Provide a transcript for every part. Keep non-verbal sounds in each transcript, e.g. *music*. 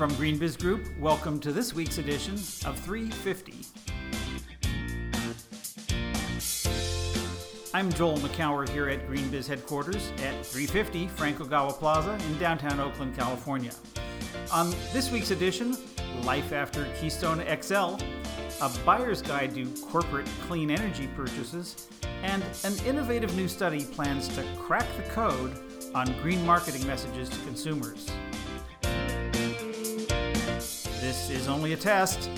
From GreenBiz Group, welcome to this week's edition of 350. I'm Joel Makower here at GreenBiz headquarters at 350 Frank Ogawa Plaza in downtown Oakland, California. On this week's edition, Life After Keystone XL, a buyer's guide to corporate clean energy purchases, and an innovative new study plans to crack the code on green marketing messages to consumers. This is only a test.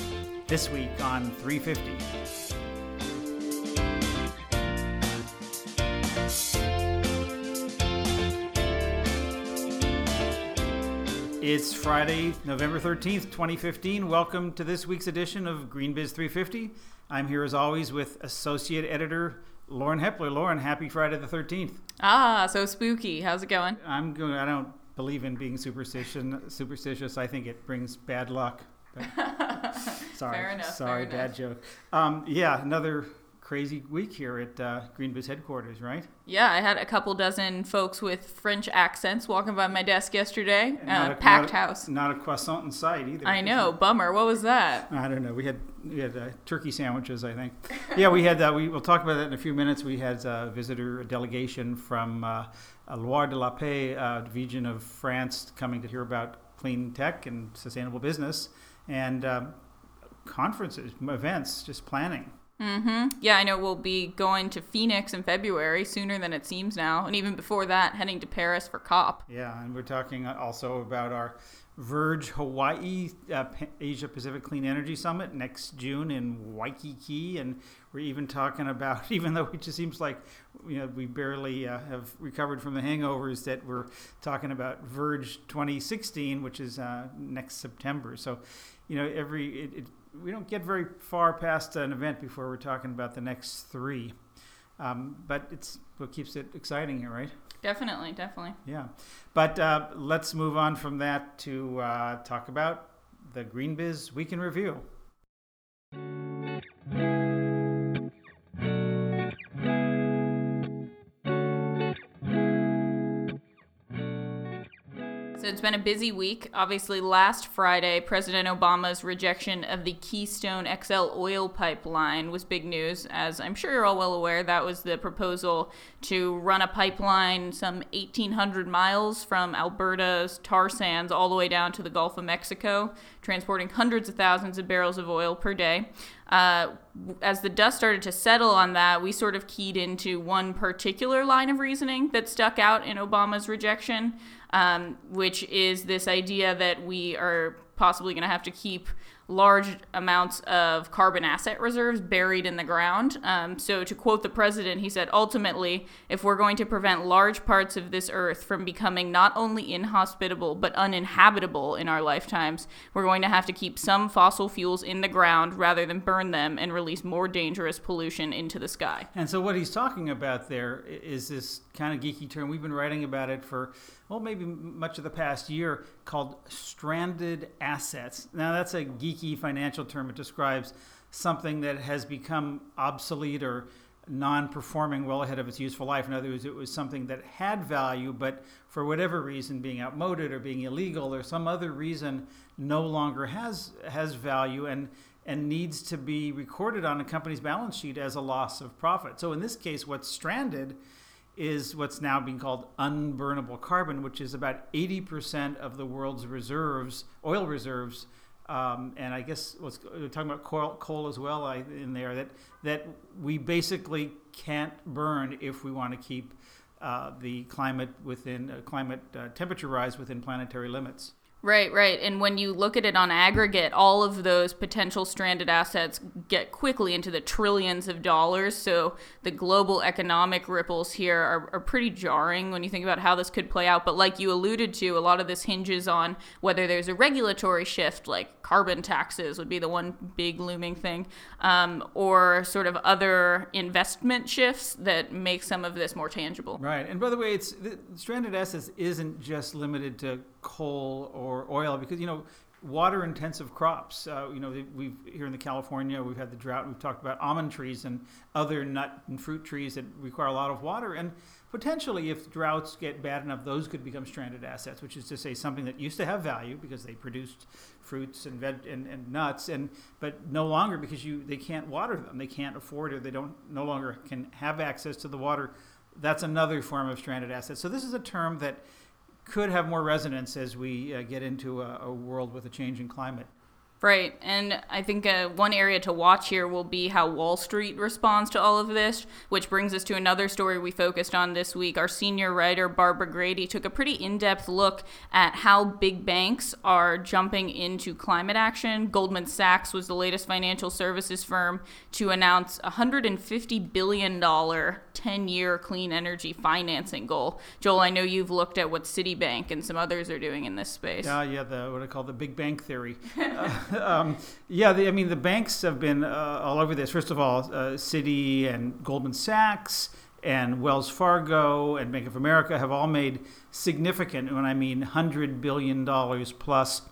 This week on 350. It's Friday, November 13th, 2015. Welcome to this week's edition of GreenBiz 350. I'm here as always with Associate Editor Lauren Hepler. Lauren, happy Friday the 13th. Ah, so spooky. How's it going? I'm going, I don't believe in being superstition, superstitious. I think it brings bad luck. *laughs* sorry, Fair enough, sorry, fair bad enough. joke. Um, yeah, another crazy week here at uh, GreenBiz headquarters, right? Yeah, I had a couple dozen folks with French accents walking by my desk yesterday. Uh, a- packed not a- house. Not a croissant in sight either. I know. Bummer. What was that? I don't know. We had we had uh, turkey sandwiches, I think. Yeah, we had. Uh, we we'll talk about that in a few minutes. We had uh, a visitor a delegation from uh, Loire de la Paix uh, region of France coming to hear about clean tech and sustainable business and um, conferences, events, just planning. Mm-hmm. Yeah, I know we'll be going to Phoenix in February, sooner than it seems now. And even before that, heading to Paris for COP. Yeah, and we're talking also about our Verge Hawaii uh, Asia Pacific Clean Energy Summit next June in Waikiki, and we're even talking about, *laughs* even though it just seems like you know we barely uh, have recovered from the hangovers, that we're talking about Verge 2016, which is uh, next September. So, you know, every it, it, we don't get very far past an event before we're talking about the next three. Um, but it's what keeps it exciting here, right? Definitely, definitely. Yeah. But uh, let's move on from that to uh, talk about the Green Biz Week in Review. So it's been a busy week. Obviously, last Friday, President Obama's rejection of the Keystone XL oil pipeline was big news. As I'm sure you're all well aware, that was the proposal to run a pipeline some 1,800 miles from Alberta's tar sands all the way down to the Gulf of Mexico, transporting hundreds of thousands of barrels of oil per day. Uh, as the dust started to settle on that, we sort of keyed into one particular line of reasoning that stuck out in Obama's rejection, um, which is this idea that we are possibly going to have to keep large amounts of carbon asset reserves buried in the ground. Um, so, to quote the president, he said, ultimately, if we're going to prevent large parts of this earth from becoming not only inhospitable but uninhabitable in our lifetimes, we're going to have to keep some fossil fuels in the ground rather than burn them and release more dangerous pollution into the sky. And so, what he's talking about there is this kind of geeky term. We've been writing about it for, well, maybe much of the past year called stranded assets. Now, that's a geeky financial term. It describes something that has become obsolete or non performing well ahead of its useful life. In other words, it was something that had value, but for whatever reason, being outmoded or being illegal or some other reason, no longer has, has value. And and needs to be recorded on a company's balance sheet as a loss of profit. So in this case, what's stranded is what's now being called unburnable carbon, which is about 80% of the world's reserves, oil reserves. Um, and I guess what's we're talking about coal, coal as well I, in there that that we basically can't burn if we want to keep uh, the climate within uh, climate uh, temperature rise within planetary limits. Right, right. And when you look at it on aggregate, all of those potential stranded assets get quickly into the trillions of dollars. So the global economic ripples here are, are pretty jarring when you think about how this could play out. But like you alluded to, a lot of this hinges on whether there's a regulatory shift, like carbon taxes would be the one big looming thing, um, or sort of other investment shifts that make some of this more tangible. Right. And by the way, it's the stranded assets isn't just limited to coal or oil because you know water intensive crops. Uh, you know, we've here in the California, we've had the drought. We've talked about almond trees and other nut and fruit trees that require a lot of water. And potentially, if droughts get bad enough, those could become stranded assets, which is to say something that used to have value because they produced fruits and veg and, and nuts, and but no longer because you they can't water them, they can't afford it, they don't no longer can have access to the water. That's another form of stranded assets. So this is a term that could have more resonance as we uh, get into a, a world with a changing climate. Right. And I think uh, one area to watch here will be how Wall Street responds to all of this, which brings us to another story we focused on this week. Our senior writer, Barbara Grady, took a pretty in depth look at how big banks are jumping into climate action. Goldman Sachs was the latest financial services firm to announce a $150 billion 10 year clean energy financing goal. Joel, I know you've looked at what Citibank and some others are doing in this space. Yeah, yeah, the, what I call the big bank theory. *laughs* uh, *laughs* um, yeah, the, I mean, the banks have been uh, all over this. First of all, uh, Citi and Goldman Sachs and Wells Fargo and Bank of America have all made significant, when I mean $100 billion plus,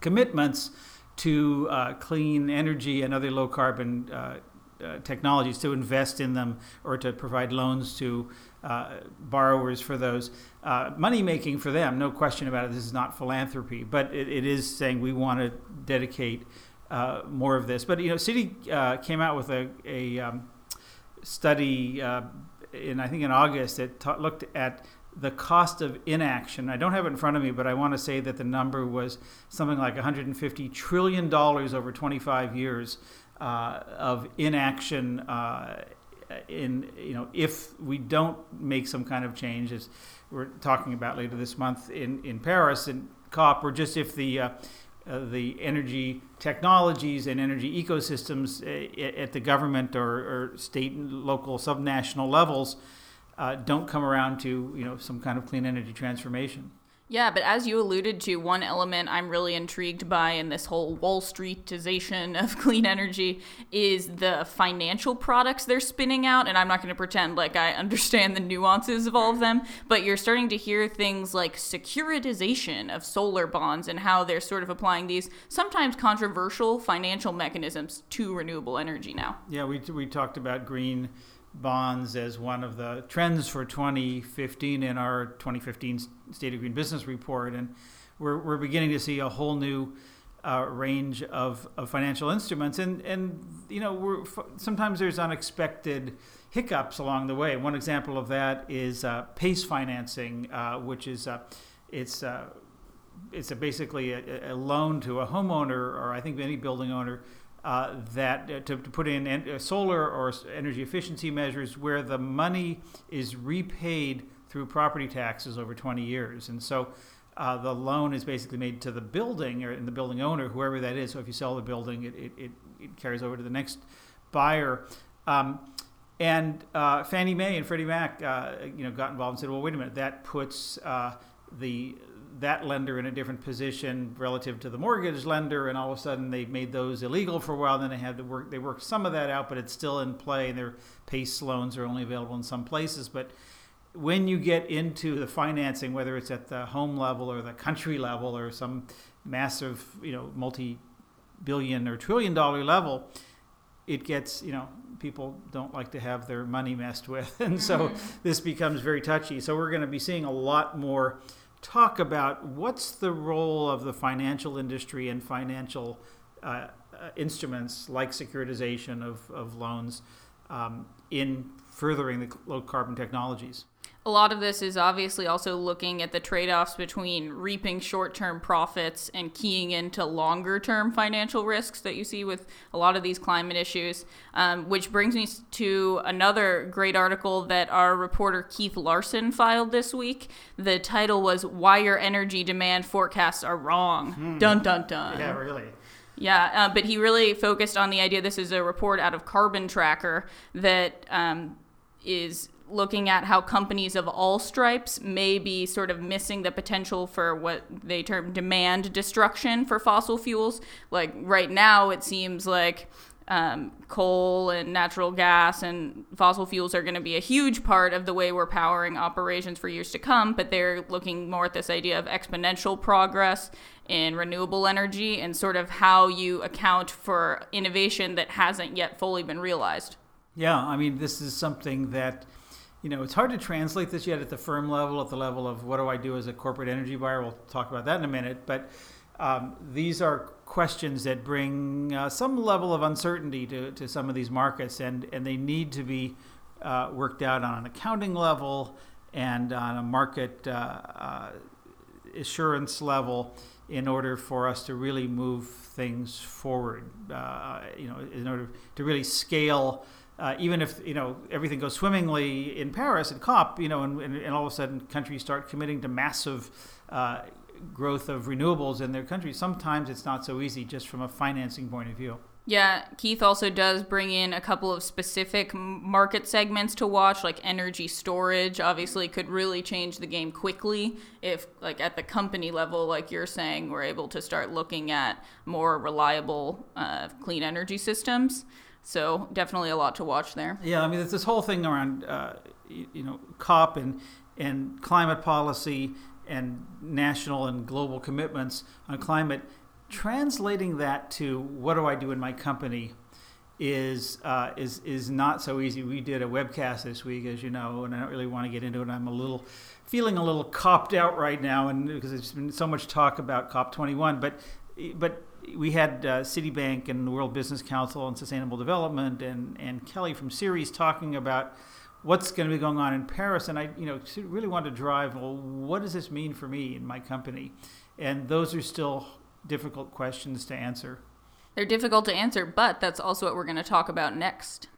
commitments to uh, clean energy and other low carbon uh, uh, technologies to invest in them or to provide loans to uh, borrowers for those. Uh, money making for them, no question about it. This is not philanthropy, but it, it is saying we want to dedicate uh, more of this. But you know, Citi uh, came out with a, a um, study in I think in August that ta- looked at the cost of inaction. I don't have it in front of me, but I want to say that the number was something like 150 trillion dollars over 25 years uh, of inaction uh, in you know if we don't make some kind of change as we're talking about later this month in, in Paris and COP or just if the uh, uh, the energy technologies and energy ecosystems uh, at the government or, or, state and local subnational levels uh, don't come around to you know some kind of clean energy transformation. Yeah, but as you alluded to, one element I'm really intrigued by in this whole Wall Streetization of *laughs* clean energy is the financial products they're spinning out. And I'm not going to pretend like I understand the nuances of all of them, but you're starting to hear things like securitization of solar bonds and how they're sort of applying these sometimes controversial financial mechanisms to renewable energy now. Yeah, we, we talked about green bonds as one of the trends for 2015 in our 2015 State of Green Business Report. And we're, we're beginning to see a whole new uh, range of, of financial instruments. And, and you know, sometimes there's unexpected hiccups along the way. One example of that is uh, PACE financing, uh, which is it's it's a basically a, a, loan to a homeowner or I think any building owner uh, that uh, to, to, put in en- uh, solar or energy efficiency measures where the money is repaid through property taxes over 20 years. And so uh, the loan is basically made to the building or in the building owner, whoever that is. So if you sell the building, it, it, it, it carries over to the next buyer. Um, and uh, Fannie Mae and Freddie Mac, you know, got involved and said, "Well, wait a minute, that puts the that lender in a different position relative to the mortgage lender, and all of a sudden they made those illegal for a while. Then they had to work. They worked some of that out, but it's still in play. And their PACE loans are only available in some places. But when you get into the financing, whether it's at the home level or the country level or some massive, you know, multi-billion or trillion-dollar level, it gets you know people don't like to have their money messed with, *laughs* and so mm-hmm. this becomes very touchy. So we're going to be seeing a lot more talk about what's the role of the financial industry and financial uh, uh, instruments like securitization of, of loans um, in furthering the low carbon technologies a lot of this is obviously also looking at the trade offs between reaping short term profits and keying into longer term financial risks that you see with a lot of these climate issues. Um, which brings me to another great article that our reporter Keith Larson filed this week. The title was Why Your Energy Demand Forecasts Are Wrong. Hmm. Dun dun dun. Yeah, really. Yeah, uh, but he really focused on the idea. This is a report out of Carbon Tracker that um, is looking at how companies of all stripes may be sort of missing the potential for what they term demand destruction for fossil fuels. Like right now, it seems like um, coal and natural gas and fossil fuels are going to be a huge part of the way we're powering operations for years to come, but they're looking more at this idea of exponential progress in renewable energy and sort of how you account for innovation that hasn't yet fully been realized. Yeah, I mean, this is something that, you know, it's hard to translate this yet at the firm level, at the level of what do I do as a corporate energy buyer. We'll talk about that in a minute. But um, these are questions that bring uh, some level of uncertainty to, to some of these markets, and, and they need to be uh, worked out on an accounting level and on a market uh, uh assurance level in order for us to really move things forward. Uh, you know, in order to really scale uh, even if you know everything goes swimmingly in Paris at COP, you know, and, and, and all of a sudden countries start committing to massive uh, growth of renewables in their countries, sometimes it's not so easy just from a financing point of view. Yeah, Keith also does bring in a couple of specific market segments to watch, like energy storage. Obviously, could really change the game quickly if, like, at the company level, like you're saying, we're able to start looking at more reliable, uh, clean energy systems. So definitely a lot to watch there. Yeah, I mean, there's this whole thing around uh, you, you, know COP and and climate policy and national and global commitments on climate. Translating that to what do I do in my company is uh, is is not so easy. We did a webcast this week, as you know, and I don't really want to get into it. I'm a little feeling a little copped out right now, and because there's been so much talk about COP21, but but we had uh, Citibank and the World Business Council and Sustainable Development and, and Kelly from Ceres talking about what's going to be going on in Paris. And I, you know, really wanted to drive, well, what does this mean for me and my company? And those are still difficult questions to answer. They're difficult to answer, but that's also what we're going to talk about next.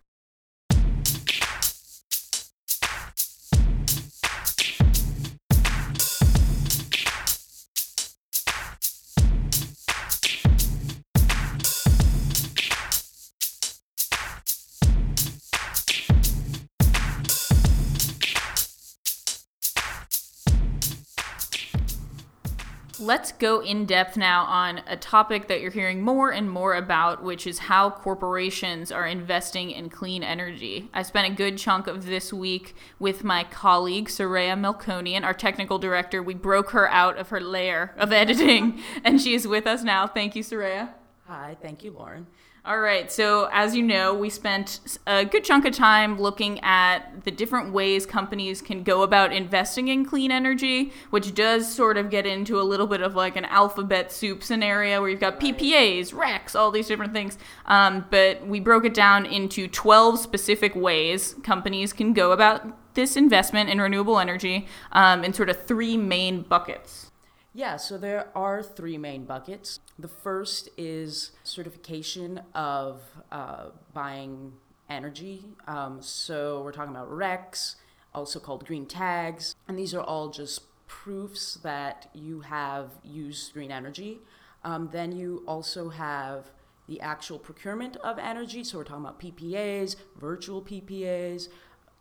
Let's go in depth now on a topic that you're hearing more and more about, which is how corporations are investing in clean energy. I spent a good chunk of this week with my colleague, Soraya Melkonian, our technical director. We broke her out of her lair of *laughs* editing, and she is with us now. Thank you, Soraya. Hi, thank you, Lauren. All right. So, as you know, we spent a good chunk of time looking at the different ways companies can go about investing in clean energy, which does sort of get into a little bit of like an alphabet soup scenario where you've got PPAs, RECs, all these different things. Um, but we broke it down into 12 specific ways companies can go about this investment in renewable energy um, in sort of three main buckets. Yeah, so there are three main buckets. The first is certification of uh, buying energy. Um, so we're talking about RECs, also called green tags, and these are all just proofs that you have used green energy. Um, then you also have the actual procurement of energy. So we're talking about PPAs, virtual PPAs,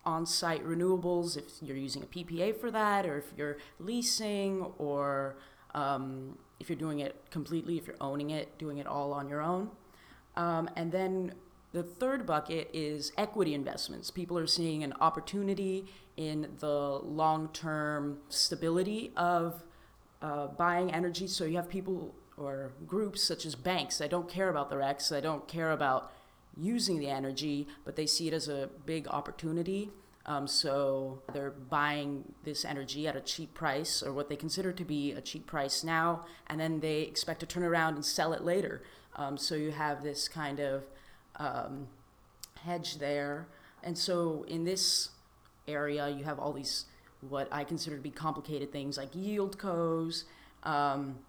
on site renewables if you're using a PPA for that, or if you're leasing, or um, if you're doing it completely, if you're owning it, doing it all on your own. Um, and then the third bucket is equity investments. People are seeing an opportunity in the long term stability of uh, buying energy. So you have people or groups such as banks that don't care about the RECs, they don't care about using the energy, but they see it as a big opportunity. Um, so they're buying this energy at a cheap price, or what they consider to be a cheap price now, and then they expect to turn around and sell it later. Um, so you have this kind of um, hedge there. And so in this area, you have all these what I consider to be complicated things like yieldcos, um,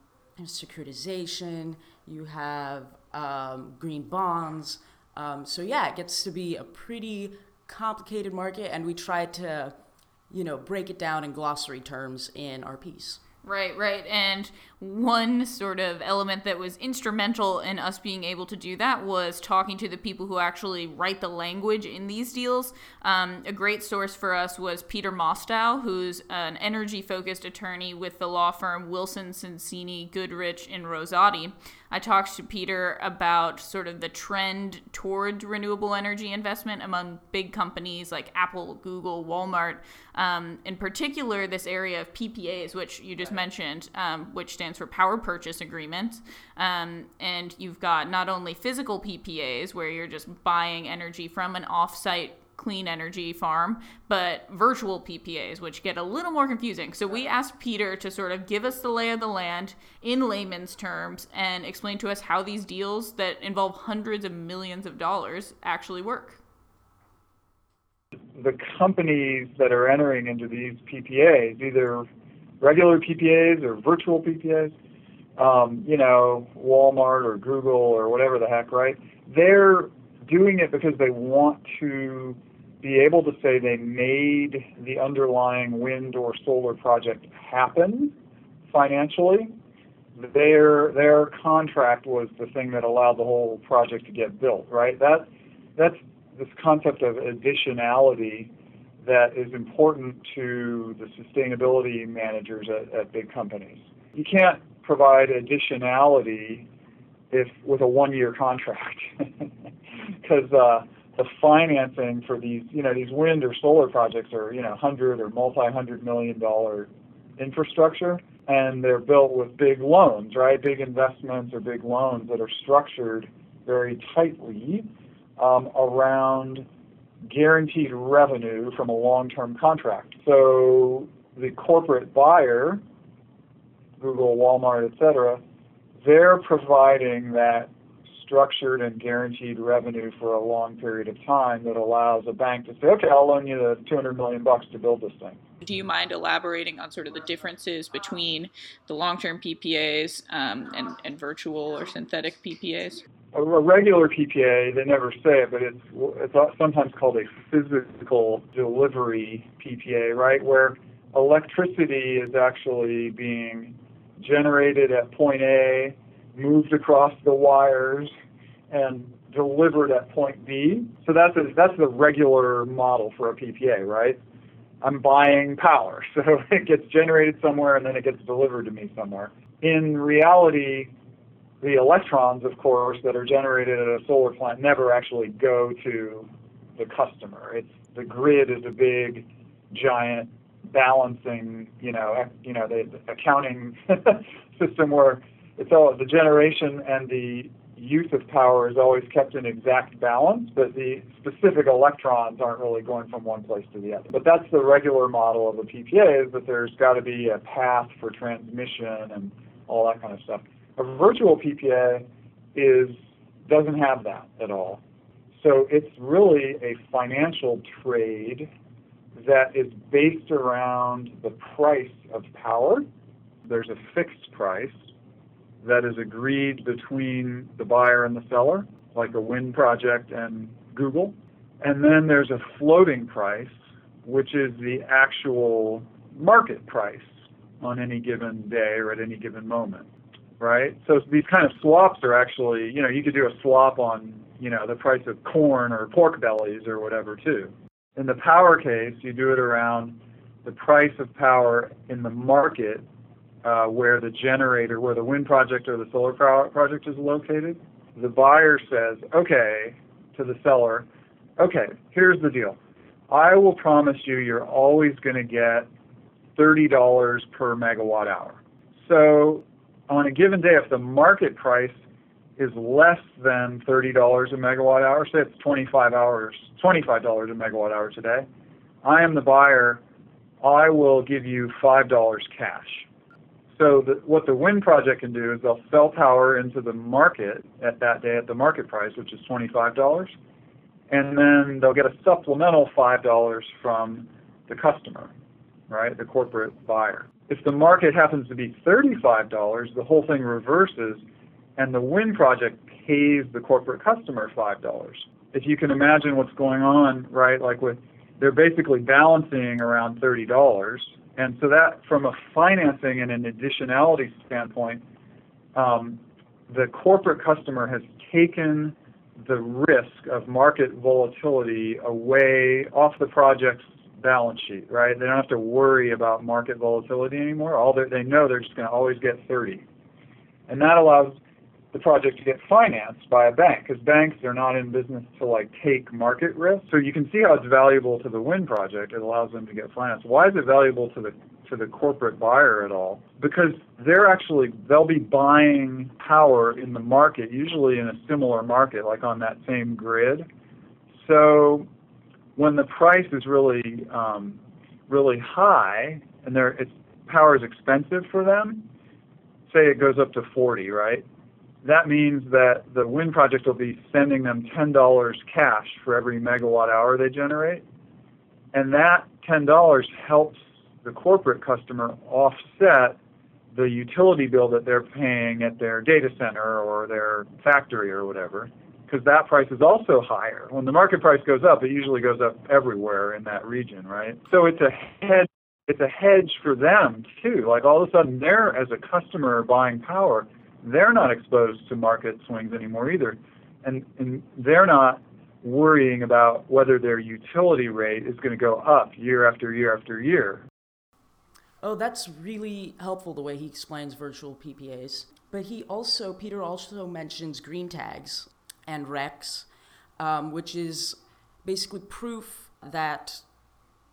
securitization, you have um, green bonds. Um, so yeah, it gets to be a pretty complicated market, and we tried to, you know, break it down in glossary terms in our piece. Right, right. And one sort of element that was instrumental in us being able to do that was talking to the people who actually write the language in these deals. Um, a great source for us was Peter Mostow, who's an energy focused attorney with the law firm Wilson Sonsini Goodrich and Rosati. I talked to Peter about sort of the trend towards renewable energy investment among big companies like Apple, Google, Walmart. Um, in particular, this area of PPAs, which you just mentioned, um, which stands for Power Purchase Agreements. Um, and you've got not only physical PPAs, where you're just buying energy from an offsite clean energy farm, but virtual PPAs, which get a little more confusing. So we asked Peter to sort of give us the lay of the land in layman's terms and explain to us how these deals that involve hundreds of millions of dollars actually work. The companies that are entering into these PPAs, either regular PPAs or virtual PPAs, um, you know, Walmart or Google or whatever the heck, right? They're doing it because they want to be able to say they made the underlying wind or solar project happen financially. Their their contract was the thing that allowed the whole project to get built, right? That that's this concept of additionality that is important to the sustainability managers at, at big companies. You can't provide additionality if with a one-year contract *laughs* because uh, the financing for these you know these wind or solar projects are you know hundred or multi-hundred million dollar infrastructure and they're built with big loans right? Big investments or big loans that are structured very tightly um, around guaranteed revenue from a long-term contract. So the corporate buyer google walmart et cetera they're providing that structured and guaranteed revenue for a long period of time that allows a bank to say, okay, I'll loan you the 200 million bucks to build this thing. Do you mind elaborating on sort of the differences between the long-term PPAs um, and, and virtual or synthetic PPAs? A, a regular PPA, they never say it, but it's it's sometimes called a physical delivery PPA, right? Where electricity is actually being generated at point A, moved across the wires, and delivered at point B. So that's a, that's the regular model for a PPA, right? I'm buying power, *laughs* so it gets generated somewhere and then it gets delivered to me somewhere. In reality, the electrons, of course, that are generated at a solar plant never actually go to the customer. It's the grid is a big, giant balancing, you know, you know, the, accounting *laughs* system where it's all the generation and the use of power is always kept in exact balance, but the specific electrons aren't really going from one place to the other. But that's the regular model of a PPA is that there's got to be a path for transmission and all that kind of stuff. A virtual PPA is doesn't have that at all. So it's really a financial trade that is based around the price of power. There's a fixed price that is agreed between the buyer and the seller, like a wind project and Google. And then there's a floating price, which is the actual market price on any given day or at any given moment, right? So these kind of swaps are actually, you know, you could do a swap on, you know, the price of corn or pork bellies or whatever too. In the power case, you do it around the price of power in the market uh, where the generator, where the wind project or the solar project is located. The buyer says, okay, to the seller, okay, here's the deal. I will promise you you're always going to get $30 per megawatt hour. So on a given day, if the market price is less than $30 a megawatt hour, say it's 25 hours, $25 a megawatt hour today, I am the buyer. I will give you $5 cash. So the, what the wind project can do is they'll sell power into the market at that day at the market price, which is $25, and then they'll get a supplemental $5 from the customer, right, the corporate buyer. If the market happens to be $35, the whole thing reverses and the wind project pays the corporate customer $5. If you can imagine what's going on, right, like with they're basically balancing around $30 and so that, from a financing and an additionality standpoint, um, the corporate customer has taken the risk of market volatility away off the project's balance sheet, right? They don't have to worry about market volatility anymore. All they know they're just going to always get 30. And that allows the project to get financed by a bank because banks are not in business to like take market risk. So you can see how it's valuable to the wind project. It allows them to get financed. Why is it valuable to the to the corporate buyer at all? Because they're actually they'll be buying power in the market, usually in a similar market, like on that same grid. So when the price is really um, really high and they it's power is expensive for them, say it goes up to 40, right? That means that the wind project will be sending them $10 cash for every megawatt hour they generate. And that $10 helps the corporate customer offset the utility bill that they're paying at their data center or their factory or whatever because that price is also higher. When the market price goes up, it usually goes up everywhere in that region, right? So it's a hedge it's a hedge for them too. Like all of a sudden they're as a customer buying power, they're not exposed to market swings anymore either. And and they're not worrying about whether their utility rate is going to go up year after year after year. Oh, that's really helpful the way he explains virtual PPAs. But he also, Peter also mentions green tags and RECs, um, which is basically proof that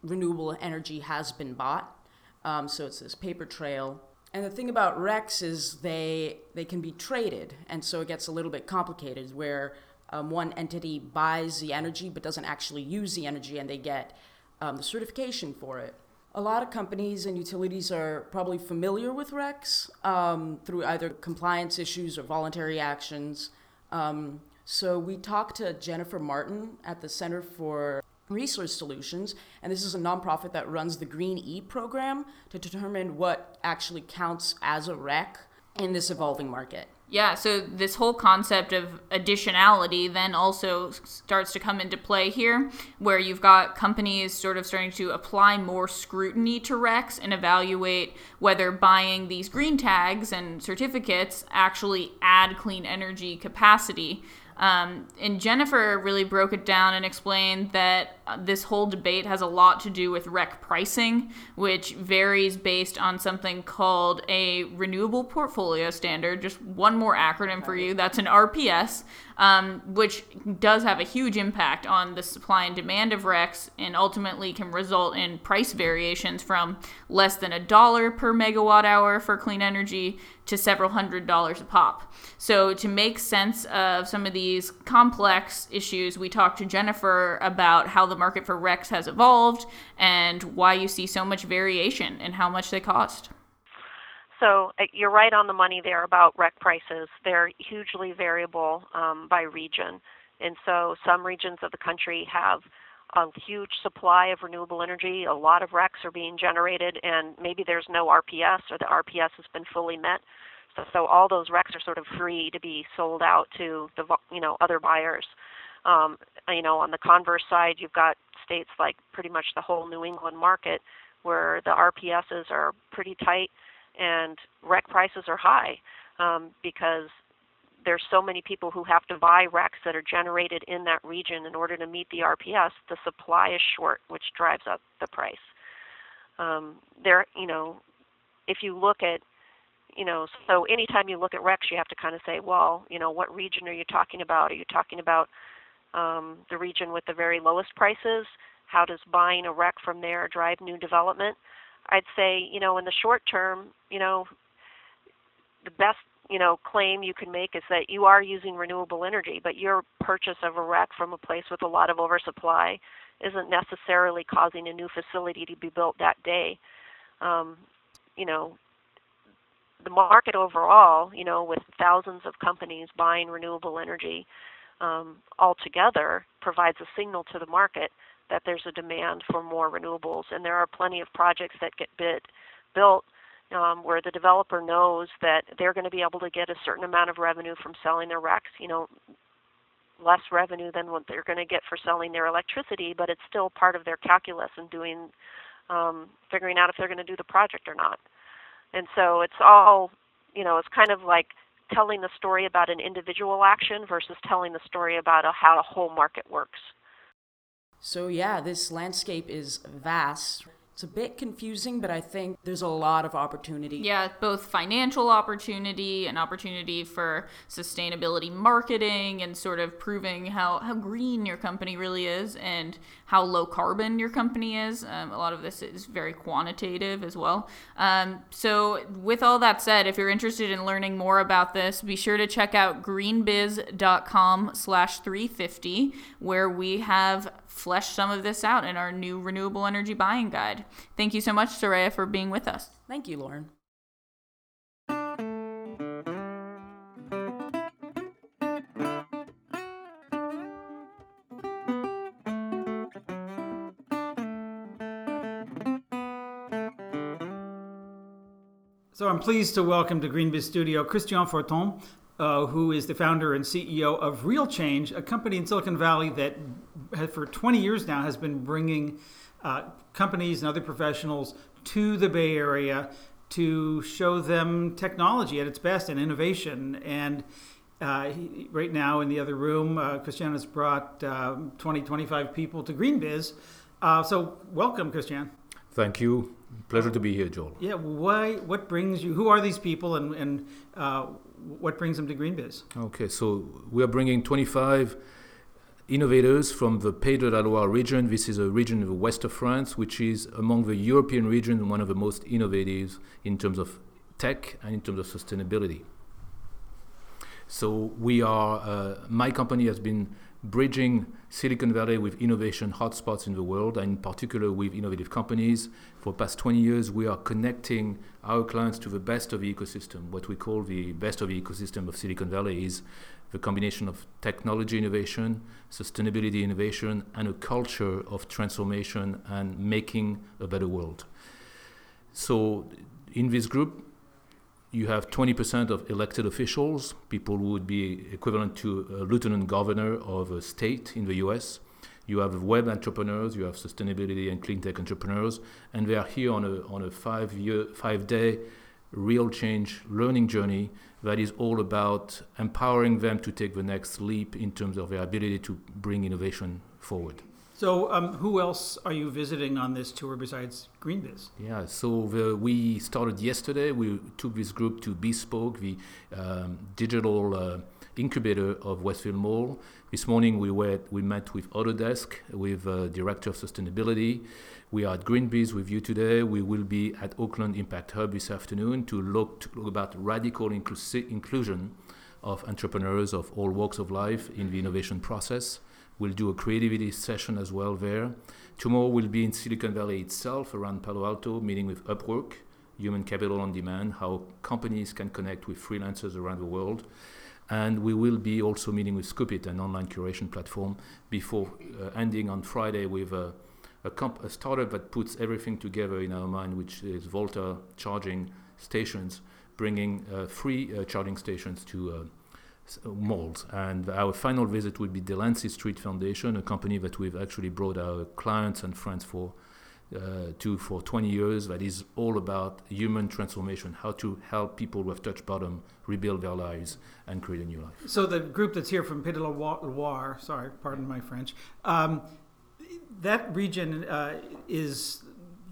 renewable energy has been bought. Um, so it's this paper trail. And the thing about RECs is they they can be traded, and so it gets a little bit complicated where um, one entity buys the energy but doesn't actually use the energy, and they get um, the certification for it. A lot of companies and utilities are probably familiar with RECs um, through either compliance issues or voluntary actions. Um, so we talked to Jennifer Martin at the Center for Resource Solutions, and this is a nonprofit that runs the Green E program to determine what actually counts as a REC in this evolving market. Yeah, so this whole concept of additionality then also starts to come into play here, where you've got companies sort of starting to apply more scrutiny to RECs and evaluate whether buying these green tags and certificates actually add clean energy capacity um, and Jennifer really broke it down and explained that uh, this whole debate has a lot to do with REC pricing, which varies based on something called a renewable portfolio standard. Just one more acronym for you. That's an RPS, um, which does have a huge impact on the supply and demand of RECs and ultimately can result in price variations from less than a dollar per megawatt hour for clean energy to several hundred dollars a pop. So, to make sense of some of these complex issues, we talked to Jennifer about how the market for RECs has evolved and why you see so much variation and how much they cost. So uh, you're right on the money there about REC prices. They're hugely variable um, by region. And so some regions of the country have a huge supply of renewable energy. A lot of RECs are being generated, and maybe there's no RPS or the RPS has been fully met. So, so all those RECs are sort of free to be sold out to the you know other buyers. Um, you know, on the converse side, you've got states like pretty much the whole New England market where the RPSs are pretty tight and REC prices are high um, because there's so many people who have to buy RECs that are generated in that region in order to meet the RPS. The supply is short, which drives up the price. Um, there, you know, if you look at you know, so anytime you look at RECs, you have to kind of say, well, you know, what region are you talking about? Are you talking about um, the region with the very lowest prices? How does buying a REC from there drive new development? I'd say, you know, in the short term, you know, the best, you know, claim you can make is that you are using renewable energy, but your purchase of a REC from a place with a lot of oversupply isn't necessarily causing a new facility to be built that day. Um, you know, the market overall, you know, with thousands of companies buying renewable energy um, altogether, provides a signal to the market that there's a demand for more renewables, and there are plenty of projects that get bid, built um, where the developer knows that they're going to be able to get a certain amount of revenue from selling their RECs. You know, less revenue than what they're going to get for selling their electricity, but it's still part of their calculus in doing um, figuring out if they're going to do the project or not. And so it's all, you know, it's kind of like telling the story about an individual action versus telling the story about a, how a whole market works. So, yeah, this landscape is vast. It's a bit confusing, but I think there's a lot of opportunity. Yeah, both financial opportunity and opportunity for sustainability marketing and sort of proving how, how green your company really is and how low carbon your company is. Um, a lot of this is very quantitative as well. Um, so, with all that said, if you're interested in learning more about this, be sure to check out greenbiz.com slash 350, where we have fleshed some of this out in our new renewable energy buying guide. Thank you so much, Soraya, for being with us. Thank you, Lauren. So I'm pleased to welcome to GreenBiz Studio Christian Forthomme, uh, who is the founder and CEO of Real Change, a company in Silicon Valley that for 20 years now has been bringing uh, companies and other professionals to the Bay Area to show them technology at its best and innovation. And uh, he, right now in the other room, uh, Christian has brought uh, 20, 25 people to GreenBiz. Uh, so welcome, Christian. Thank you. Pleasure to be here, Joel. Yeah. Why? What brings you? Who are these people, and and uh, what brings them to GreenBiz? Okay, so we are bringing 25 innovators from the Pays de la Loire region. This is a region in the west of France, which is among the European region one of the most innovative in terms of tech and in terms of sustainability. So we are. Uh, my company has been bridging Silicon Valley with innovation hotspots in the world, and in particular with innovative companies. For past 20 years, we are connecting our clients to the best of the ecosystem. What we call the best of the ecosystem of Silicon Valley is the combination of technology innovation, sustainability innovation, and a culture of transformation and making a better world. So, in this group, you have 20% of elected officials, people who would be equivalent to a lieutenant governor of a state in the US. You have web entrepreneurs, you have sustainability and clean tech entrepreneurs, and they are here on a, on a five, year, five day real change learning journey that is all about empowering them to take the next leap in terms of their ability to bring innovation forward. So, um, who else are you visiting on this tour besides GreenBiz? Yeah, so the, we started yesterday. We took this group to Bespoke, the um, digital uh, incubator of Westfield Mall. This morning we went, we met with Autodesk, with uh, Director of Sustainability. We are at GreenBiz with you today. We will be at Oakland Impact Hub this afternoon to look, to look about radical inclusi- inclusion of entrepreneurs of all walks of life in the innovation process. We'll do a creativity session as well there. Tomorrow we'll be in Silicon Valley itself, around Palo Alto, meeting with Upwork, Human Capital on Demand, how companies can connect with freelancers around the world. And we will be also meeting with Scoop.it, an online curation platform, before uh, ending on Friday with a, a, comp- a startup that puts everything together in our mind, which is Volta charging stations, bringing uh, free uh, charging stations to uh, malls. And our final visit will be Delancey Street Foundation, a company that we've actually brought our clients and friends for uh, to for 20 years. That is all about human transformation, how to help people who have touched bottom rebuild their lives and create a new life. So the group that's here from Pays de la Loire, sorry, pardon my French, um, that region uh, is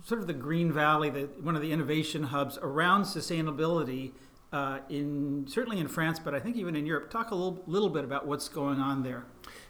sort of the Green Valley, the, one of the innovation hubs around sustainability uh, in certainly in France, but I think even in Europe. Talk a little, little bit about what's going on there.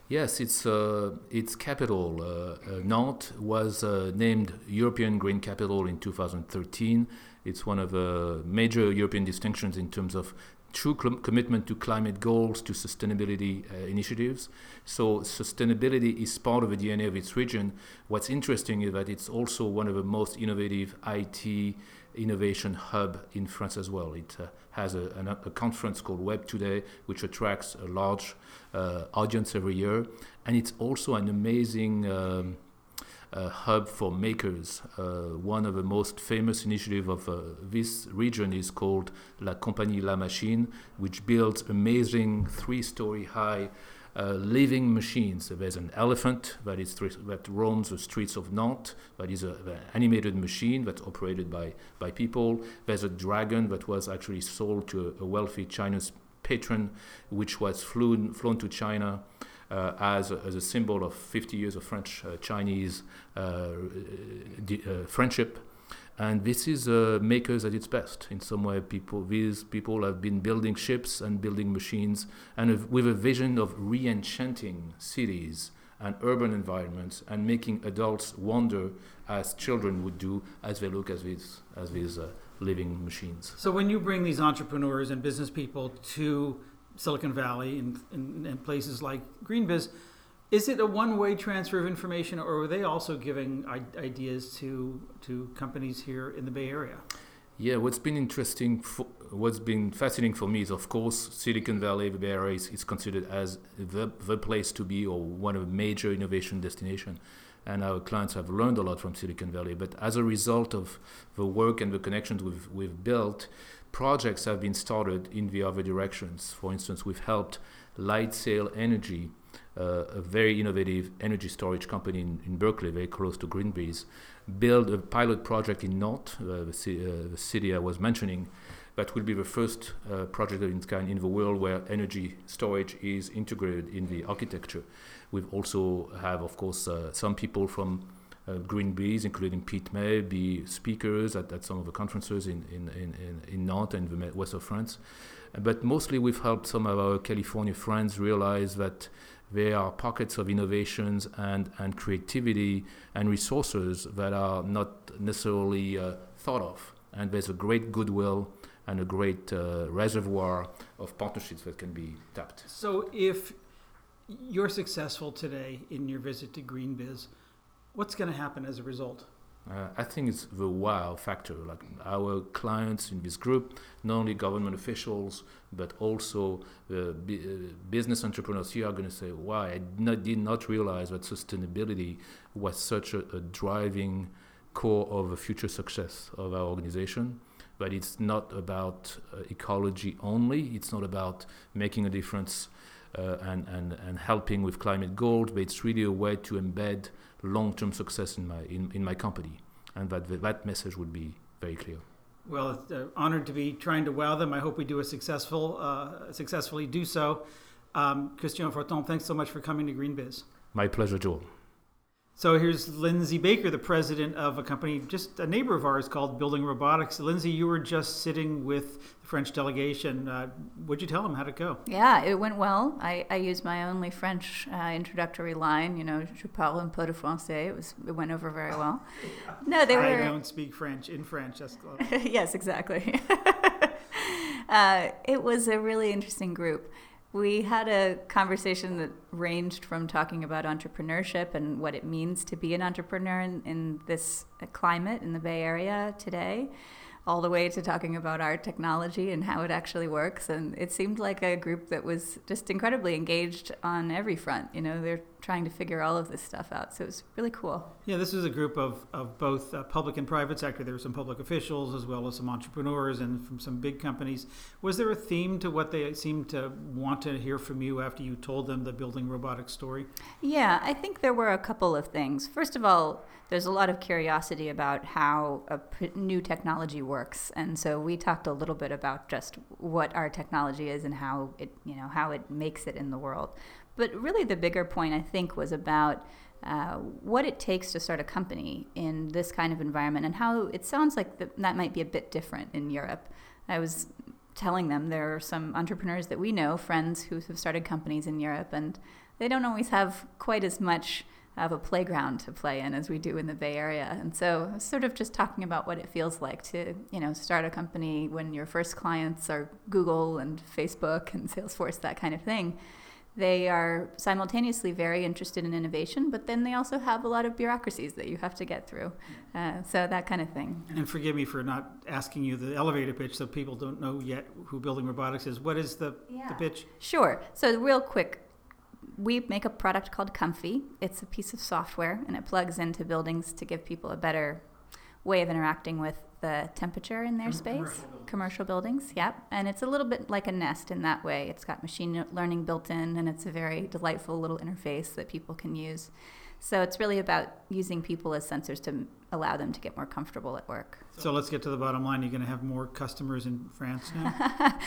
Yes, its uh, its capital, uh, uh Nantes, was uh, named European Green Capital in 2013. It's one of the major European distinctions in terms of true cl- commitment to climate goals, to sustainability uh, initiatives. So, sustainability is part of the DNA of its region. What's interesting is that it's also one of the most innovative IT innovation hub in France as well. It uh, has a, a, conference called Web2day, which attracts a large uh, audience every year, and it's also an amazing um, uh, hub for makers. Uh, one of the most famous initiatives of uh, this region is called La Compagnie La Machine, which builds amazing three-story high uh, living machines. There's an elephant that is that roams the streets of Nantes. That is an animated machine that's operated by by people. There's a dragon that was actually sold to a, a wealthy Chinese patron, which was flown flown to China. uh, as, a, as a symbol of 50 years of French Chinese friendship. And this is uh, makers at its best. In some way, people these people have been building ships and building machines, and with a vision of re-enchanting cities and urban environments and making adults wonder as children would do as they look at these as these uh, living machines. So when you bring these entrepreneurs and business people to Silicon Valley and, and, and places like GreenBiz, is it a one-way transfer of information, or are they also giving ideas to to companies here in the Bay Area? Yeah, what's been interesting, for, what's been fascinating for me is, of course, Silicon Valley, the Bay Area is, is considered as the, the place to be or one of the major innovation destination. And our clients have learned a lot from Silicon Valley. But as a result of the work and the connections we've, we've built, projects have been started in the other directions. For instance, we've helped Lightsail Energy, a very innovative energy storage company in, in Berkeley, very close to GreenBiz, build a pilot project in Nantes, uh, the, uh, the, city I was mentioning, that will be the first uh, project of its kind in the world where energy storage is integrated in the architecture. We also have, of course, uh, some people from uh, including Pete May, be speakers at, at some of the conferences in, in, in, in Nantes and the west of France. But mostly we've helped some of our California friends realize that there are pockets of innovations and, and creativity and resources that are not necessarily uh, thought of. And there's a great goodwill and a great uh, reservoir of partnerships that can be tapped. So, if you're successful today in your visit to GreenBiz, what's going to happen as a result? Uh, I think it's the wow factor. Like our clients in this group, not only government officials, but also uh, business entrepreneurs here are going to say, wow, I not, did not realize that sustainability was such a, a driving core of the future success of our organization. But it's not about uh, ecology only. It's not about making a difference uh, and, and, and helping with climate goals, but it's really a way to embed long-term success in my in, in my company, and that that message would be very clear. Well, it's uh, honored to be trying to wow them. I hope we do a successful uh, successfully do so. Um, Christian Forthomme, thanks so much for coming to GreenBiz. My pleasure, Joel. So here's Lindsay Baker, the president of a company, just a neighbor of ours called Building Robotics. Lindsay, you were just sitting with the French delegation. Uh, what'd you tell them? How'd it go? Yeah, it went well. I, I used my only French uh, introductory line, you know, je parle un peu de français. It, was, it went over very well. *laughs* No, they were. I don't speak French in French. That's *laughs* yes, exactly. *laughs* uh, it was a really interesting group. We had a conversation that ranged from talking about entrepreneurship and what it means to be an entrepreneur in, in this climate in the Bay Area today all the way to talking about our technology and how it actually works. And it seemed like a group that was just incredibly engaged on every front. You know, they're trying to figure all of this stuff out. So it was really cool. Yeah, this is a group of, of both uh, public and private sector. There were some public officials as well as some entrepreneurs and from some big companies. Was there a theme to what they seemed to want to hear from you after you told them the building robotics story? Yeah, I think there were a couple of things. First of all, there's a lot of curiosity about how a new technology works, and so we talked a little bit about just what our technology is and how it, you know, how it makes it in the world. But really, the bigger point I think was about uh, what it takes to start a company in this kind of environment and how it sounds like that might be a bit different in Europe. I was telling them there are some entrepreneurs that we know, friends who have started companies in Europe, and they don't always have quite as much of a playground to play in as we do in the Bay Area. And so sort of just talking about what it feels like to, you know, start a company when your first clients are Google and Facebook and Salesforce, that kind of thing. They are simultaneously very interested in innovation, but then they also have a lot of bureaucracies that you have to get through. Uh, so that kind of thing. And forgive me for not asking you the elevator pitch, so people don't know yet who Building Robotics is. What is the, yeah. the pitch? Sure. So real quick, we make a product called Comfy. It's a piece of software and it plugs into buildings to give people a better way of interacting with the temperature in their space. Commercial buildings. Commercial buildings, yep. And it's a little bit like a Nest in that way. It's got machine learning built in and it's a very delightful little interface that people can use. So it's really about using people as sensors to allow them to get more comfortable at work. So let's get to the bottom line. You're going to have more customers in France now?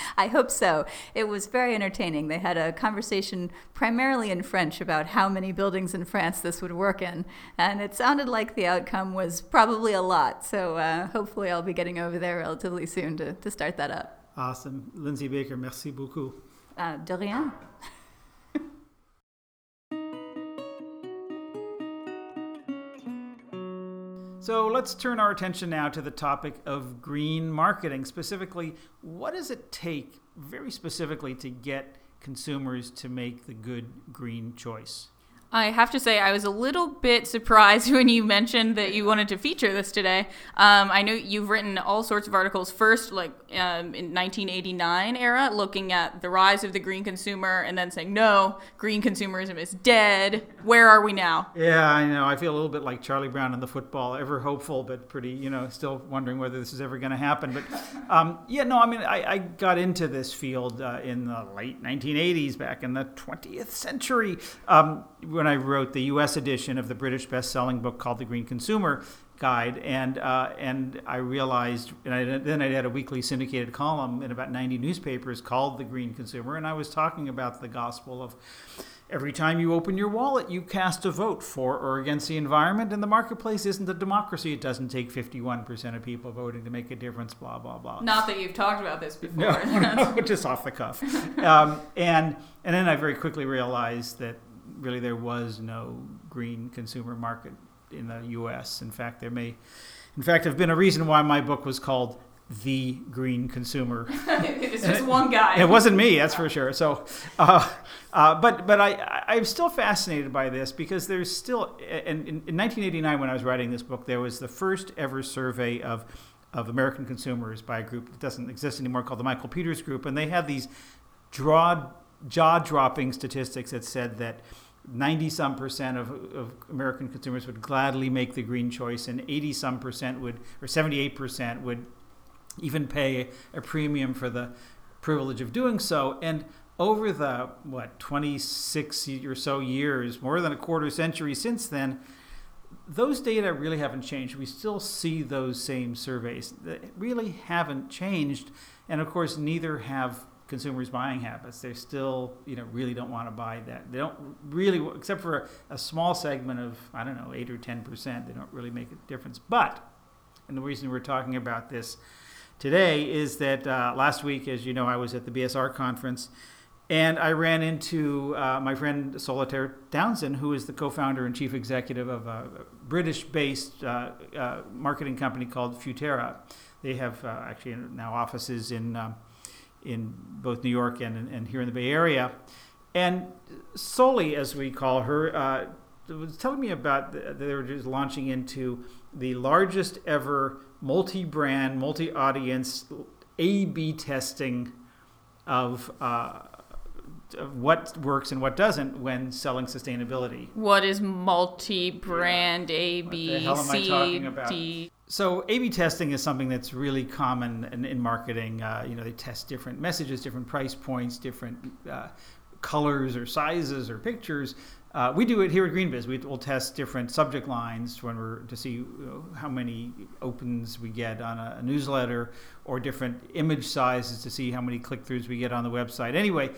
*laughs* I hope so. It was very entertaining. They had a conversation primarily in French about how many buildings in France this would work in, and it sounded like the outcome was probably a lot. So uh, hopefully I'll be getting over there relatively soon to, to start that up. Awesome. Lindsay Baker, merci beaucoup. Uh, de rien. So let's turn our attention now to the topic of green marketing. Specifically, what does it take, very specifically, to get consumers to make the good green choice? I have to say, I was a little bit surprised *laughs* when you mentioned that you wanted to feature this today. Um, I know you've written all sorts of articles, first, like um, in 1989 era, looking at the rise of the green consumer and then saying, no, green consumerism is dead. Where are we now? Yeah, I know. I feel a little bit like Charlie Brown in the football, ever hopeful, but pretty, you know, still wondering whether this is ever going to happen. But um, yeah, no, I mean, I, I got into this field uh, in the late 1980s, back in the 20th century. When I wrote the U.S. edition of the British best-selling book called The Green Consumer Guide, and uh, and I realized, and I, then I had a weekly syndicated column in about 90 newspapers called The Green Consumer, and I was talking about the gospel of every time you open your wallet, you cast a vote for or against the environment, and the marketplace isn't a democracy. It doesn't take 51% of people voting to make a difference. Blah blah blah. Not that you've talked about this before. No, *laughs* no just off the cuff. Um, and and then I very quickly realized that really there was no green consumer market in the U.S. In fact, there may, in fact, have been a reason why my book was called "The Green Consumer." *laughs* it's just one guy. It wasn't me, that's for sure. So, uh, uh, but but I I'm still fascinated by this because there's still, in, in 1989 when I was writing this book, there was the first ever survey of of American consumers by a group that doesn't exist anymore called the Michael Peters Group, and they had these draw jaw-dropping statistics that said that 90 some percent of, of American consumers would gladly make the green choice, and 80 some percent would, or 78 percent would even pay a premium for the privilege of doing so. And over the, what, 26 or so years, more than a quarter century since then, those data really haven't changed. We still see those same surveys that really haven't changed. And of course, neither have consumers' buying habits. They still, you know, really don't want to buy that. They don't really, except for a, small segment of, I don't know, eight or ten percent. They don't really make a difference. But, and the reason we're talking about this today is that uh, last week, as you know, I was at the BSR conference. And I ran into uh, my friend Solitaire Townsend, who is the co founder and chief executive of a British based uh, uh, marketing company called Futerra. They have uh, actually now offices in um, in both New York and, and here in the Bay Area. And Soli, as we call her, uh, was telling me about the, they were just launching into the largest ever multi-brand, multi-audience A/B testing of, uh, of what works and what doesn't when selling sustainability. What is multi-brand yeah. A, B, C, D? So A/B testing is something that's really common in, in marketing. Uh, you know, they test different messages, different price points, different uh, colors or sizes or pictures. Uh, we do it here at GreenBiz. We, will test different subject lines when we're to see you know, how many opens we get on a, a, newsletter, or different image sizes to see how many click-throughs we get on the website. Anyway,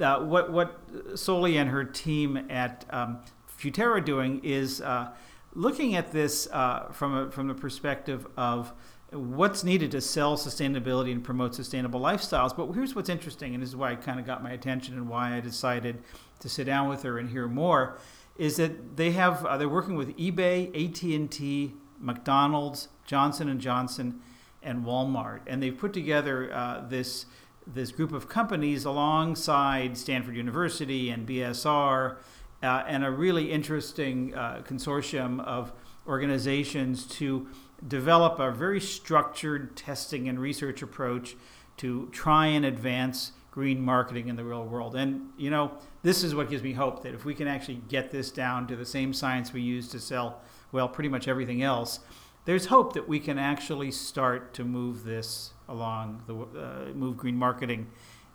uh, what what Soli and her team at um, Futerra are doing is uh, looking at this uh, from a, from the perspective of what's needed to sell sustainability and promote sustainable lifestyles. But here's what's interesting, and this is why it kind of got my attention and why I decided to sit down with her and hear more, is that they have uh, they're working with eBay, AT&T, McDonald's, Johnson and Johnson, and Walmart, and they've put together uh, this this group of companies alongside Stanford University and BSR uh, and a really interesting uh, consortium of organizations to develop a very structured testing and research approach to try and advance green marketing in the real world. And, you know, this is what gives me hope that if we can actually get this down to the same science we use to sell, well, pretty much everything else, there's hope that we can actually start to move this along, the uh, move green marketing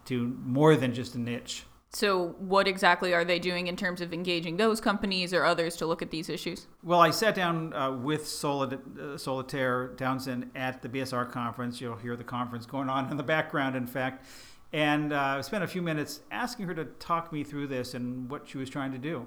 to more than just a niche. So, what exactly are they doing in terms of engaging those companies or others to look at these issues? Well, I sat down uh, with Solid, uh, Solitaire Townsend at the BSR conference. You'll hear the conference going on in the background, in fact. And uh, spent a few minutes asking her to talk me through this and what she was trying to do.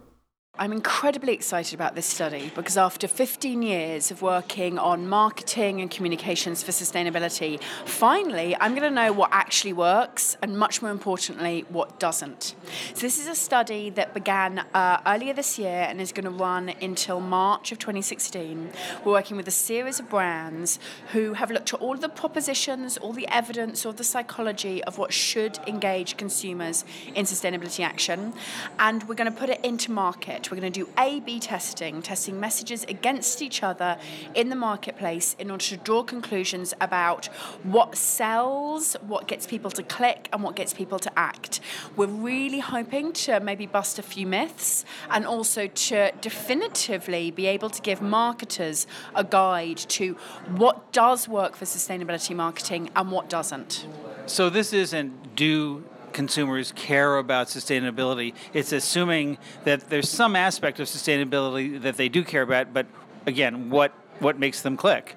I'm incredibly excited about this study because after 15 years of working on marketing and communications for sustainability, finally I'm going to know what actually works and, much more importantly, what doesn't. So, this is a study that began uh, earlier this year and is going to run until March of 2016. We're working with a series of brands who have looked at all the propositions, all the evidence, all the psychology of what should engage consumers in sustainability action, and we're going to put it into market. We're going to do A B testing, testing messages against each other in the marketplace in order to draw conclusions about what sells, what gets people to click, and what gets people to act. We're really hoping to maybe bust a few myths and also to definitively be able to give marketers a guide to what does work for sustainability marketing and what doesn't. So, this isn't do consumers care about sustainability. It's assuming that there's some aspect of sustainability that they do care about, but again, what what makes them click.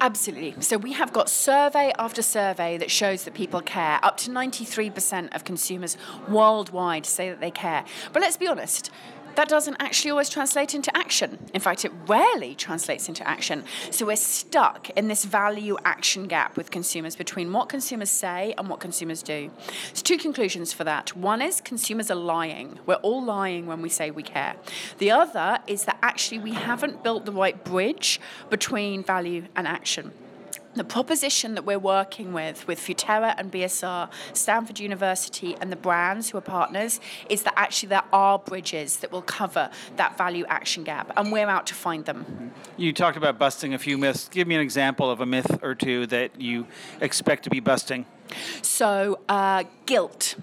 Absolutely. So we have got survey after survey that shows that people care. Up to 93% of consumers worldwide say that they care. But let's be honest, that doesn't actually always translate into action. In fact, it rarely translates into action. So we're stuck in this value action gap with consumers between what consumers say and what consumers do. There's two conclusions for that. One is consumers are lying. We're all lying when we say we care. The other is that actually we haven't built the right bridge between value and action. The proposition that we're working with, with Futerra and BSR, Stanford University, and the brands who are partners, is that actually there are bridges that will cover that value action gap, and we're out to find them. You talked about busting a few myths. Give me an example of a myth or two that you expect to be busting. So, uh, guilt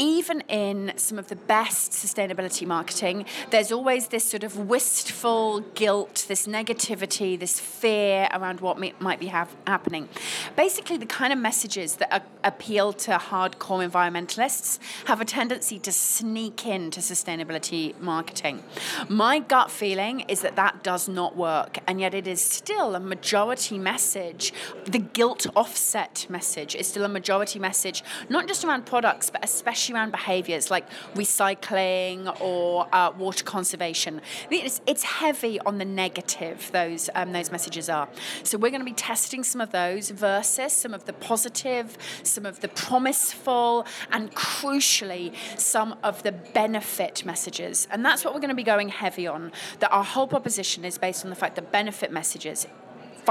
even in some of the best sustainability marketing, there's always this sort of wistful guilt, this negativity, this fear around what may, might be happening. Basically, the kind of messages that are, appeal to hardcore environmentalists have a tendency to sneak into sustainability marketing. My gut feeling is that that does not work, and yet it is still a majority message. The guilt offset message is still a majority message, not just around products, but especially especially around behaviours like recycling or uh, water conservation. It's, it's, heavy on the negative, those, um, those messages are. So we're going to be testing some of those versus some of the positive, some of the promiseful, and crucially, some of the benefit messages. And that's what we're going to be going heavy on. That our whole proposition is based on the fact that benefit messages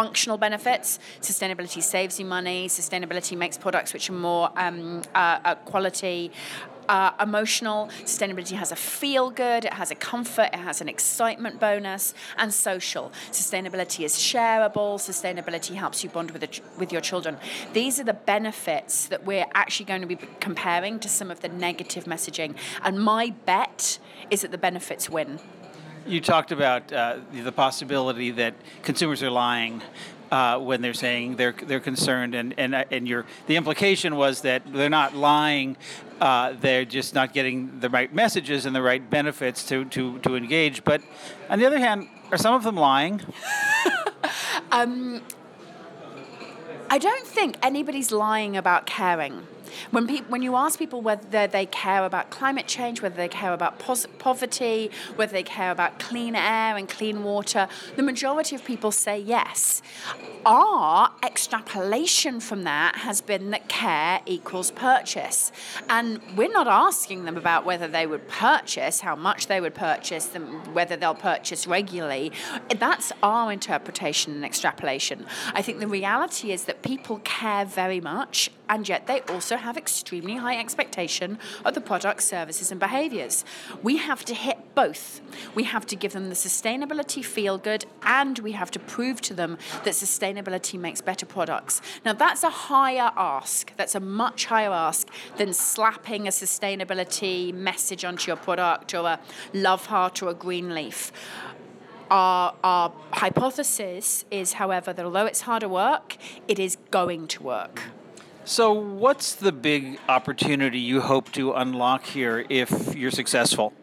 functional benefits. Sustainability saves you money. Sustainability makes products which are more um, uh, uh, quality. Uh, emotional. Sustainability has a feel good, it has a comfort, it has an excitement bonus, and social. Sustainability is shareable, sustainability helps you bond with, ch- with your children. These are the benefits that we're actually going to be comparing to some of the negative messaging. And my bet is that the benefits win. You talked about uh, the possibility that consumers are lying uh, when they're saying they're they're concerned, and and uh, and your the implication was that they're not lying, uh, they're just not getting the right messages and the right benefits to to to engage. But on the other hand, are some of them lying? *laughs* um, I don't think anybody's lying about caring. When, pe- when you ask people whether they care about climate change, whether they care about pos- poverty, whether they care about clean air and clean water, the majority of people say yes. Our extrapolation from that has been that care equals purchase. And we're not asking them about whether they would purchase, how much they would purchase, them, whether they'll purchase regularly. That's our interpretation and extrapolation. I think the reality is that people care very much, and yet they also have extremely high expectation of the products, services, and behaviors. We have to hit both. We have to give them the sustainability feel good, and we have to prove to them that sustainability makes better products. Now, that's a higher ask. That's a much higher ask than slapping a sustainability message onto your product or a love heart or a green leaf. Our, our hypothesis is, however, that although it's harder work, it is going to work. So, what's the big opportunity you hope to unlock here if you're successful?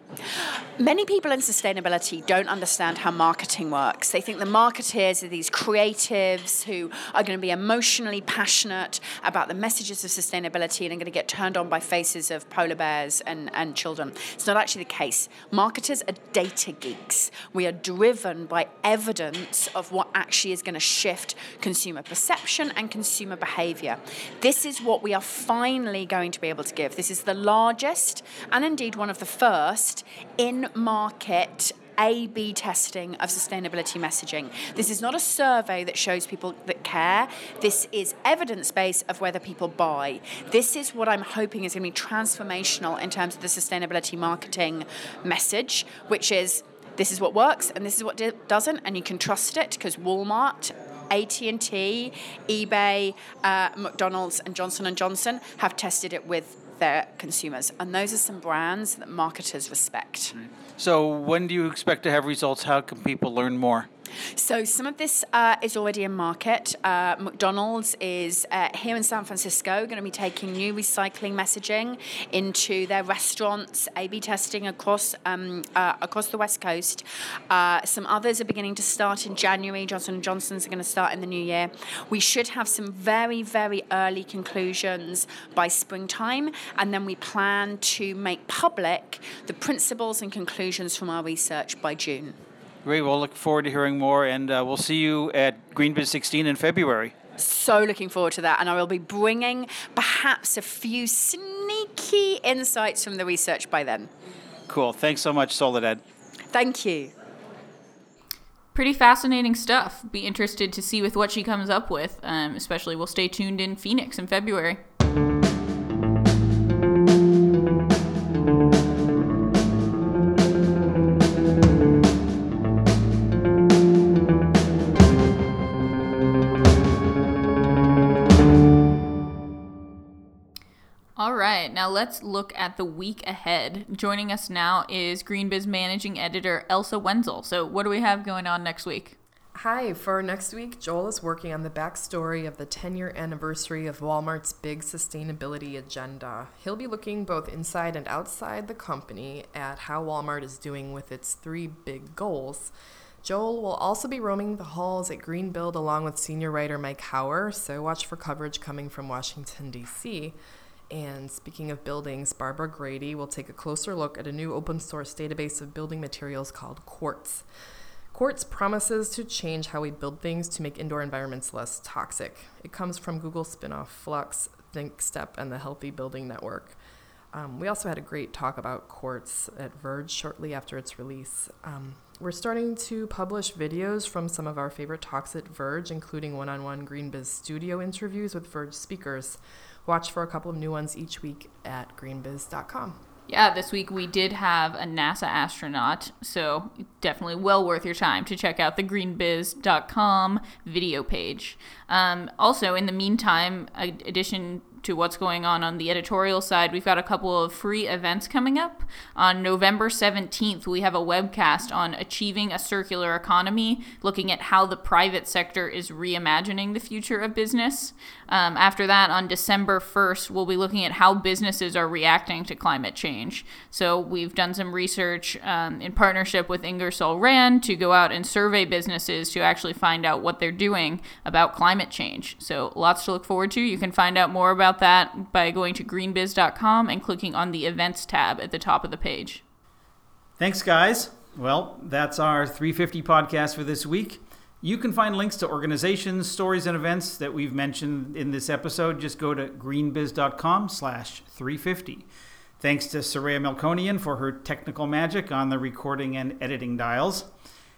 Many people in sustainability don't understand how marketing works. They think the marketeers are these creatives who are going to be emotionally passionate about the messages of sustainability and are going to get turned on by faces of polar bears and, and children. It's not actually the case. Marketers are data geeks. We are driven by evidence of what actually is going to shift consumer perception and consumer behavior. This is what we are finally going to be able to give. This is the largest and indeed one of the first in market a B testing of sustainability messaging. This is not a survey that shows people that care. This is evidence base of whether people buy. This is what I'm hoping is going to be transformational in terms of the sustainability marketing message, which is this is what works and this is what doesn't, and you can trust it because Walmart AT&T, eBay, uh, McDonald's, and Johnson Johnson have tested it with their consumers. And those are some brands that marketers respect. So, when do you expect to have results? How can people learn more? So some of this uh, is already in market. Uh, McDonald's is uh, here in San Francisco going to be taking new recycling messaging into their restaurants, A/B testing across um, uh, across the West Coast. Uh, some others are beginning to start in January. Johnson Johnson's are going to start in the new year. We should have some very very early conclusions by springtime, and then we plan to make public the principles and conclusions from our research by June. Great. We'll look forward to hearing more, and uh, we'll see you at GreenBiz 16 in February. So looking forward to that, and I will be bringing perhaps a few sneaky insights from the research by then. Cool. Thanks so much, Soledad. Thank you. Pretty fascinating stuff. Be interested to see with what she comes up with. Um, especially, we'll stay tuned in Phoenix in February. All right, now let's look at the week ahead. Joining us now is GreenBiz managing editor Elsa Wenzel. So, what do we have going on next week? Hi, for next week, Joel is working on the backstory of the 10 year anniversary of Walmart's big sustainability agenda. He'll be looking both inside and outside the company at how Walmart is doing with its three big goals. Joel will also be roaming the halls at Greenbuild along with senior writer Mike Hower, so watch for coverage coming from Washington, D.C. And speaking of buildings, Barbara Grady will take a closer look at a new open source database of building materials called Quartz. Quartz promises to change how we build things to make indoor environments less toxic. It comes from Google spinoff Flux, ThinkStep, and the Healthy Building Network. Um, we also had a great talk about Quartz at Verge shortly after its release. Um, we're starting to publish videos from some of our favorite talks at Verge, including one on one GreenBiz studio interviews with Verge speakers. Watch for a couple of new ones each week at greenbiz.com. Yeah, this week we did have a NASA astronaut, so definitely well worth your time to check out the greenbiz.com video page. Um, also, in the meantime, addition to what's going on on the editorial side, we've got a couple of free events coming up. On November 17th, we have a webcast on achieving a circular economy, looking at how the private sector is reimagining the future of business. Um, after that, on December 1st, we'll be looking at how businesses are reacting to climate change. So we've done some research um, in partnership with Ingersoll Rand to go out and survey businesses to actually find out what they're doing about climate change. So lots to look forward to. You can find out more about that by going to greenbiz.com and clicking on the events tab at the top of the page. Thanks, guys. Well, that's our 350 podcast for this week. You can find links to organizations, stories, and events that we've mentioned in this episode. Just go to greenbiz.com slash 350. Thanks to Soraya Melkonian for her technical magic on the recording and editing dials.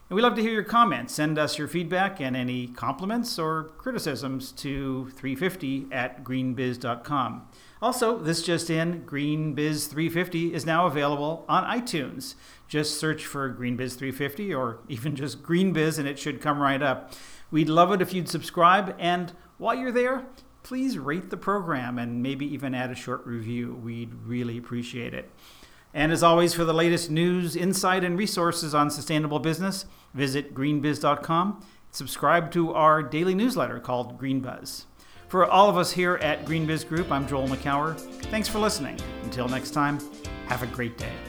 And we love to hear your comments. Send us your feedback and any compliments or criticisms to 350 at greenbiz.com. Also, this just in GreenBiz 350 is now available on iTunes. Just search for GreenBiz 350 or even just GreenBiz and it should come right up. We'd love it if you'd subscribe, and while you're there, please rate the program and maybe even add a short review. We'd really appreciate it. And as always, for the latest news, insight, and resources on sustainable business, visit greenbiz.com. Subscribe to our daily newsletter called Green Buzz. For all of us here at GreenBiz Group, I'm Joel Makower. Thanks for listening. Until next time, have a great day.